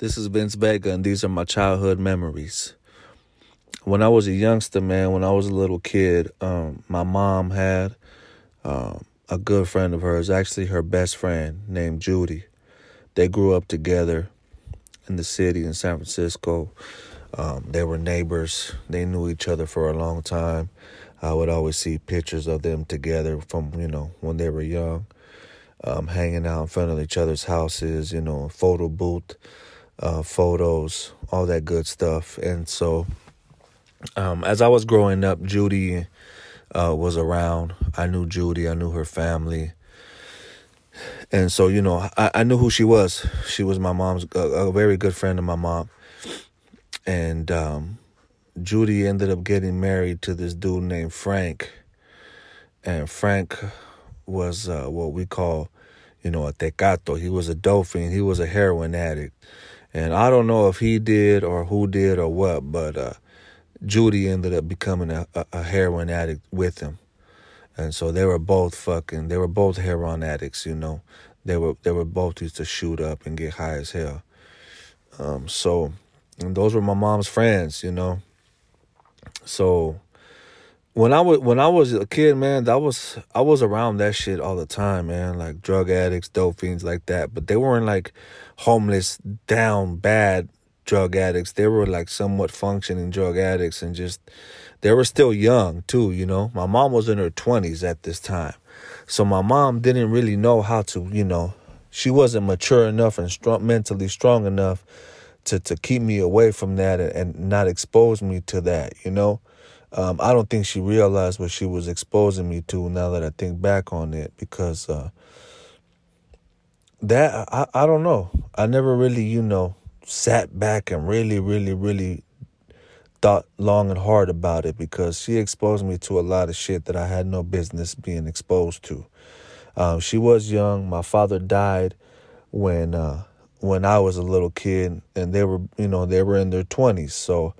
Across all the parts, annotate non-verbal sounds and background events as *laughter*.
This is Vince Vega, and these are my childhood memories. When I was a youngster, man, when I was a little kid, um, my mom had um, a good friend of hers, actually her best friend, named Judy. They grew up together in the city in San Francisco. Um, they were neighbors. They knew each other for a long time. I would always see pictures of them together from, you know, when they were young, um, hanging out in front of each other's houses, you know, photo booth uh, photos, all that good stuff. And so, um, as I was growing up, Judy uh, was around. I knew Judy. I knew her family. And so, you know, I, I knew who she was. She was my mom's a, a very good friend of my mom. And um, Judy ended up getting married to this dude named Frank. And Frank was uh, what we call, you know, a tecato. He was a dolphin. He was a heroin addict. And I don't know if he did or who did or what, but uh, Judy ended up becoming a, a, heroin addict with him. And so they were both fucking, they were both heroin addicts, you know. They were they were both used to shoot up and get high as hell. Um, so and those were my mom's friends, you know. So when I was when I was a kid, man, that was I was around that shit all the time, man. Like drug addicts, dope fiends, like that. But they weren't like homeless, down, bad drug addicts. They were like somewhat functioning drug addicts, and just they were still young too. You know, my mom was in her twenties at this time, so my mom didn't really know how to. You know, she wasn't mature enough and strong, mentally strong enough to to keep me away from that and, and not expose me to that. You know um, I don't think she realized what she was exposing me to now that I think back on it because uh, that I, I don't know. I never really, you know, sat back and really, really, really thought long and hard about it because she exposed me to a lot of shit that I had no business being exposed to. Um, she was young. My father died when uh, when I was a little kid, and they were, you know, they were in their twenties. So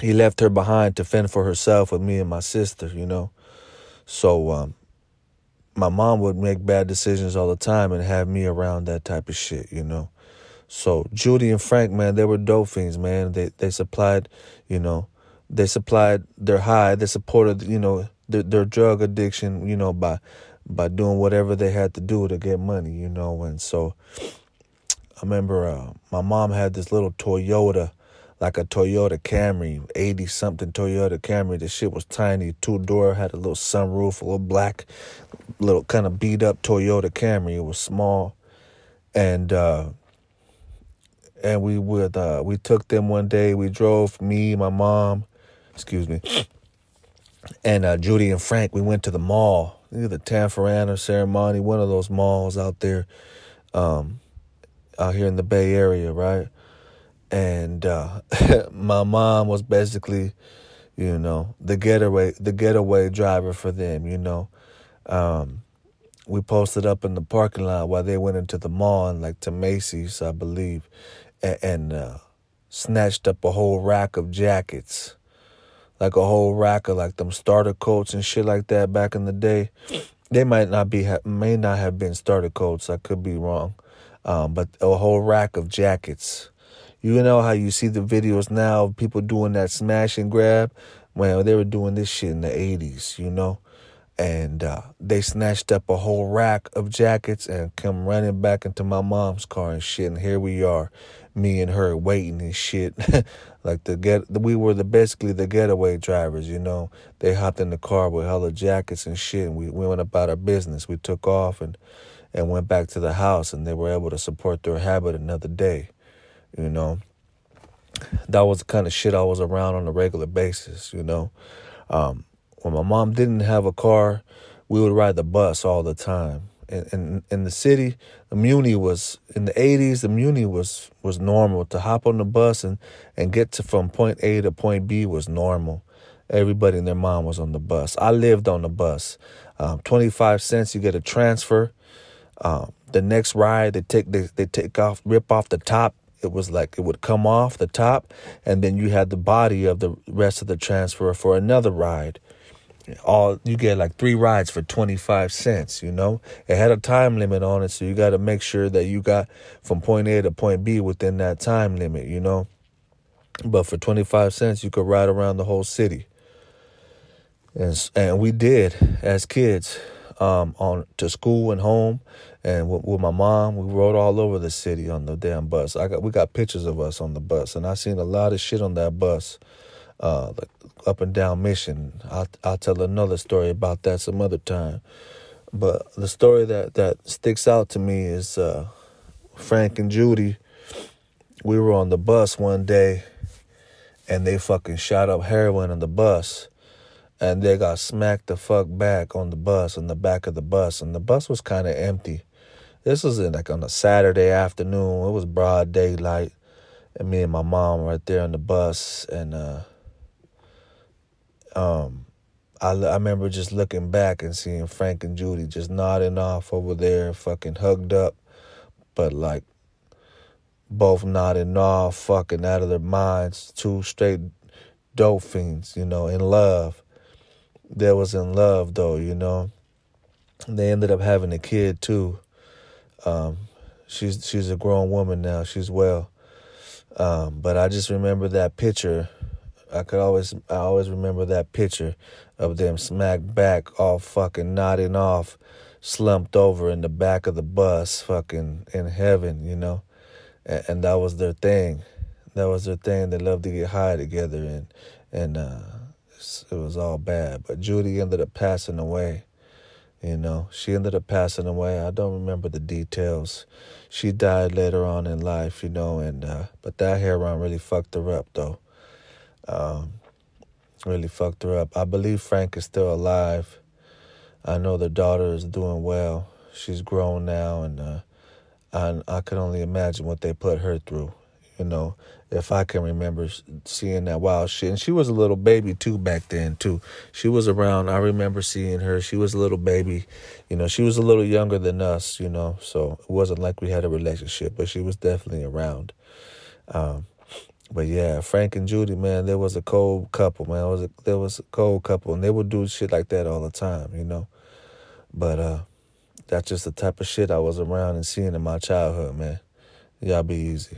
he left her behind to fend for herself with me and my sister, you know. So um, my mom would make bad decisions all the time and have me around that type of shit, you know. So Judy and Frank, man, they were dope fiends, man. They they supplied, you know, they supplied their high. They supported, you know, their, their drug addiction, you know, by by doing whatever they had to do to get money, you know. And so I remember uh, my mom had this little Toyota like a Toyota Camry, 80 something Toyota Camry. The shit was tiny, two door, had a little sunroof, a little black, little kind of beat up Toyota Camry. It was small. And uh and we would uh we took them one day, we drove me, my mom, excuse me, and uh Judy and Frank, we went to the mall. Either the Tanforan or Serramonte, one of those malls out there, um, out here in the Bay Area, right? And uh, *laughs* my mom was basically, you know, the getaway the getaway driver for them. You know, um, we posted up in the parking lot while they went into the mall and like to Macy's, I believe, and, and uh, snatched up a whole rack of jackets, like a whole rack of like them starter coats and shit like that back in the day. They might not be may not have been starter coats. I could be wrong, um, but a whole rack of jackets you know how you see the videos now of people doing that smash and grab? Well, they were doing this shit in the 80s, you know? And uh, they snatched up a whole rack of jackets and come running back into my mom's car and shit. And here we are, me and her waiting and shit. *laughs* like the get, we were the basically the getaway drivers, you know. They hopped in the car with hella jackets and shit, and we, we went about our business. We took off and and went back to the house, and they were able to support their habit another day. You know, that was the kind of shit I was around on a regular basis. You know, um, when my mom didn't have a car, we would ride the bus all the time. In, in, in the city, the Muni was in the eighties. The Muni was was normal to hop on the bus and and get to from point A to point B was normal. Everybody and their mom was on the bus. I lived on the bus. Um, Twenty five cents, you get a transfer. Um, the next ride, they take they, they take off, rip off the top, it was like it would come off the top and then you had the body of the rest of the transfer for another ride. All you get like three rides for 25 cents you know? It had a time limit on it so you got to make sure that you got from point a to point b within that time limit you know? But for 25 cents you could ride around the whole city. And and we did as kids um, on to school and home and with, with, my mom we rode all over the city on the damn bus i got we got pictures of us on the bus and i seen a lot of shit on that bus uh, like up and down mission. I'll, I'll tell another story about that some other time. But the story that, that sticks out to me is uh, Frank and Judy. We were on the bus one day and they fucking shot up heroin on the bus and they got smacked the fuck back on the bus, on the back of the bus. And the bus was kind of empty. This was in like on a Saturday afternoon. It was broad daylight. And me and my mom right there on the bus. And, uh, um, I, I remember just looking back and seeing Frank and Judy just nodding off over there, fucking hugged up, but like both nodding off, fucking out of their minds, two straight dope fiends, you know, in love. They was in love though, you know. They ended up having a kid too. Um, she's she's a grown woman now. She's well. Um, but I just remember that picture I could always I always remember that picture of them smacked back, all fucking nodding off, slumped over in the back of the bus, fucking in heaven, you know, and, and that was their thing. That was their thing. They loved to get high together, and and uh, it was all bad. But Judy ended up passing away. You know, she ended up passing away. I don't remember the details. She died later on in life, you know, and uh, but that hair heroin really fucked her up though. Um, really fucked her up. I believe Frank is still alive. I know the daughter is doing well. She's grown now, and uh, I I can only imagine what they put her through. You know, if I can remember seeing that wild shit, and she was a little baby too back then too. She was around. I remember seeing her. She was a little baby. You know, she was a little younger than us. You know, so it wasn't like we had a relationship, but she was definitely around. Um, but yeah, Frank and Judy, man, there was a cold couple, man. It was a, there was a cold couple, and they would do shit like that all the time, you know. But uh, that's just the type of shit I was around and seeing in my childhood, man. Y'all be easy.